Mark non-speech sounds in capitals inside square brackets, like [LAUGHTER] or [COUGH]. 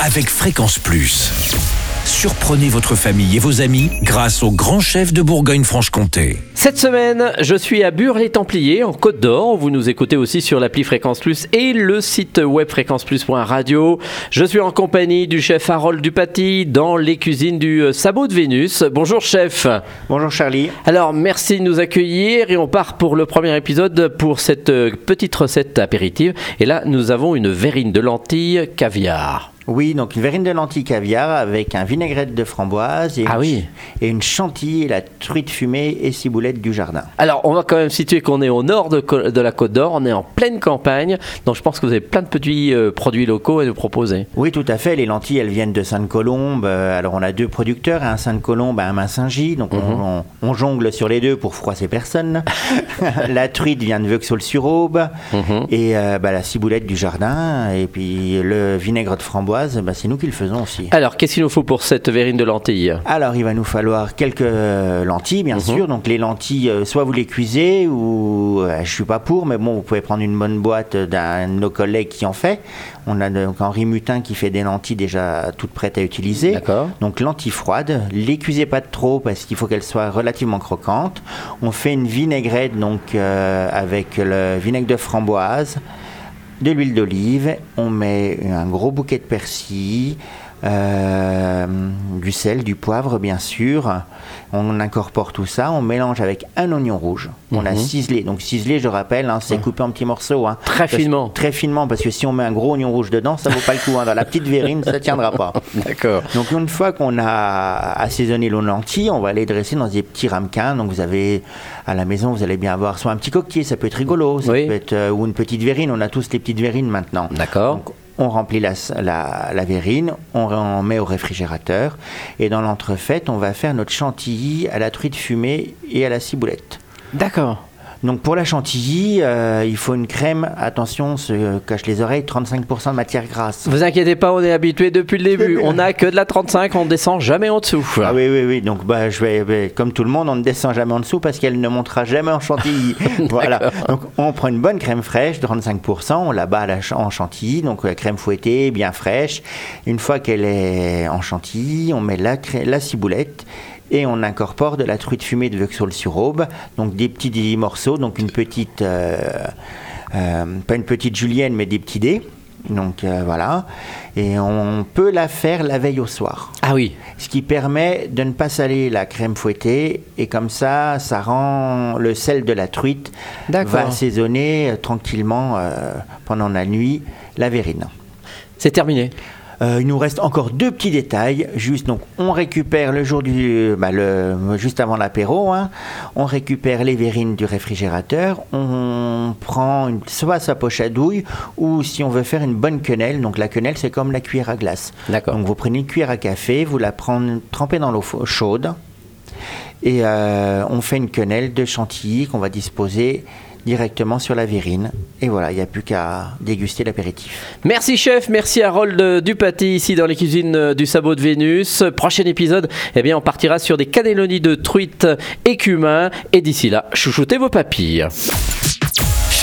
avec Fréquence Plus. Surprenez votre famille et vos amis grâce au grand chef de Bourgogne-Franche-Comté. Cette semaine, je suis à Bure-les-Templiers, en Côte d'Or. Vous nous écoutez aussi sur l'appli Fréquence Plus et le site web fréquenceplus.radio. Je suis en compagnie du chef Harold Dupaty dans les cuisines du euh, Sabot de Vénus. Bonjour chef. Bonjour Charlie. Alors merci de nous accueillir et on part pour le premier épisode pour cette euh, petite recette apéritive. Et là, nous avons une verrine de lentilles caviar. Oui, donc une verrine de lentilles caviar avec un vinaigrette de framboise et, Ah une, oui. et une chantilly la truite fumée et ciboulette du jardin. Alors, on va quand même situer qu'on est au nord de, la Côte d'Or, on est en pleine campagne, donc je pense que vous avez plein de petits euh, produits locaux à nous proposer. Oui, tout à fait. Les lentilles, elles viennent de Sainte-Colombe. Euh, Alors, on a deux producteurs, un Sainte-Colombe et un Main-Saint-Gy. Donc, on- on, on jongle sur les deux pour froisser personne. [LAUGHS] la truite vient de Veuxhall-sur-Aube. Et euh, bah, la ciboulette du jardin. Et puis, le vinaigre de framboise, bah, c'est nous qui le faisons aussi. Alors, qu'est-ce qu'il nous faut pour cette verrine de lentilles Alors, il va nous falloir quelques euh, lentilles, bien sûr. Donc, les lentilles, euh, soit vous les cuisez, ou euh, je suis pas pour, mais bon, vous pouvez prendre une bonne boîte d'un de nos collègues qui en fait. On a donc Henri Mutin qui fait des lentilles déjà toutes prêtes à utiliser. D'accord. Donc, lentilles froides. Les cuisez pas trop parce qu'il faut qu'elles soient relativement croquantes. On fait une vinaigrette donc euh, avec le vinaigre de framboise de l'huile d'olive, on met un gros bouquet de persil, euh, du sel, du poivre bien sûr. On incorpore tout ça, on mélange avec un oignon rouge. On a ciselé. Donc ciselé, je rappelle, hein, c'est coupé en petits morceaux. hein. Très Parce- finement. Très finement, parce que si on met un gros oignon rouge dedans, ça vaut pas le coup. hein. Dans la petite verrine, ça tiendra pas. [LAUGHS] D'accord. Donc une fois qu'on a assaisonné nos lentilles, on va les dresser dans des petits ramequins. Donc vous avez à la maison, vous allez bien avoir soit un petit coquetier, ça peut être rigolo, ça Oui. peut être euh, ou une petite verrine. On a tous les petites verrines maintenant. D'accord. On remplit la, la, la verrine, on, on met au réfrigérateur et dans l'entrefaite, on va faire notre chantilly à la truite fumée et à la ciboulette. D'accord. Donc pour la chantilly, euh, il faut une crème, attention, se cache les oreilles, 35% de matière grasse. Vous inquiétez pas, on est habitué depuis le début. [LAUGHS] On n'a que de la 35, on descend jamais en dessous. Ah oui, oui, oui. Donc, bah, je vais, bah, comme tout le monde, on ne descend jamais en dessous parce qu'elle ne montera jamais en chantilly. [LAUGHS] voilà. Donc, on prend une bonne crème fraîche de 35%, on la bat à la ch- en chantilly. Donc, la crème fouettée, bien fraîche. Une fois qu'elle est en chantilly, on met la ciboulette. Et on incorpore de la truite fumée de Veuxhall-sur-Aube, donc des petits morceaux, donc une petite, euh, euh, pas une petite julienne, mais des petits dés. Donc euh, voilà, et on peut la faire la veille au soir Ah oui. ce qui permet de ne pas saler la crème fouettée et comme ça, ça rend le sel de la truite va assaisonner tranquillement euh, pendant la nuit la verrine. C'est terminé. Euh, il nous reste encore deux petits détails. Juste, donc, on récupère le jour du, bah, le, juste avant l'apéro, hein, on récupère les verrines du réfrigérateur. On prend une, soit sa poche à douille ou si on veut faire une bonne quenelle. Donc la quenelle, c'est comme la cuillère à glace. D'accord. Donc vous prenez une cuillère à café, vous la prenez, trempez dans l'eau chaude et euh, on fait une quenelle de chantilly qu'on va disposer directement sur la verrine. Et voilà, il n'y a plus qu'à déguster l'apéritif. Merci chef, merci Harold Dupaty ici dans les cuisines euh, du Sabot de Vénus. Prochain épisode, eh bien on partira sur des cannelloni de truite et cumin. Et d'ici là, chouchoutez vos papilles.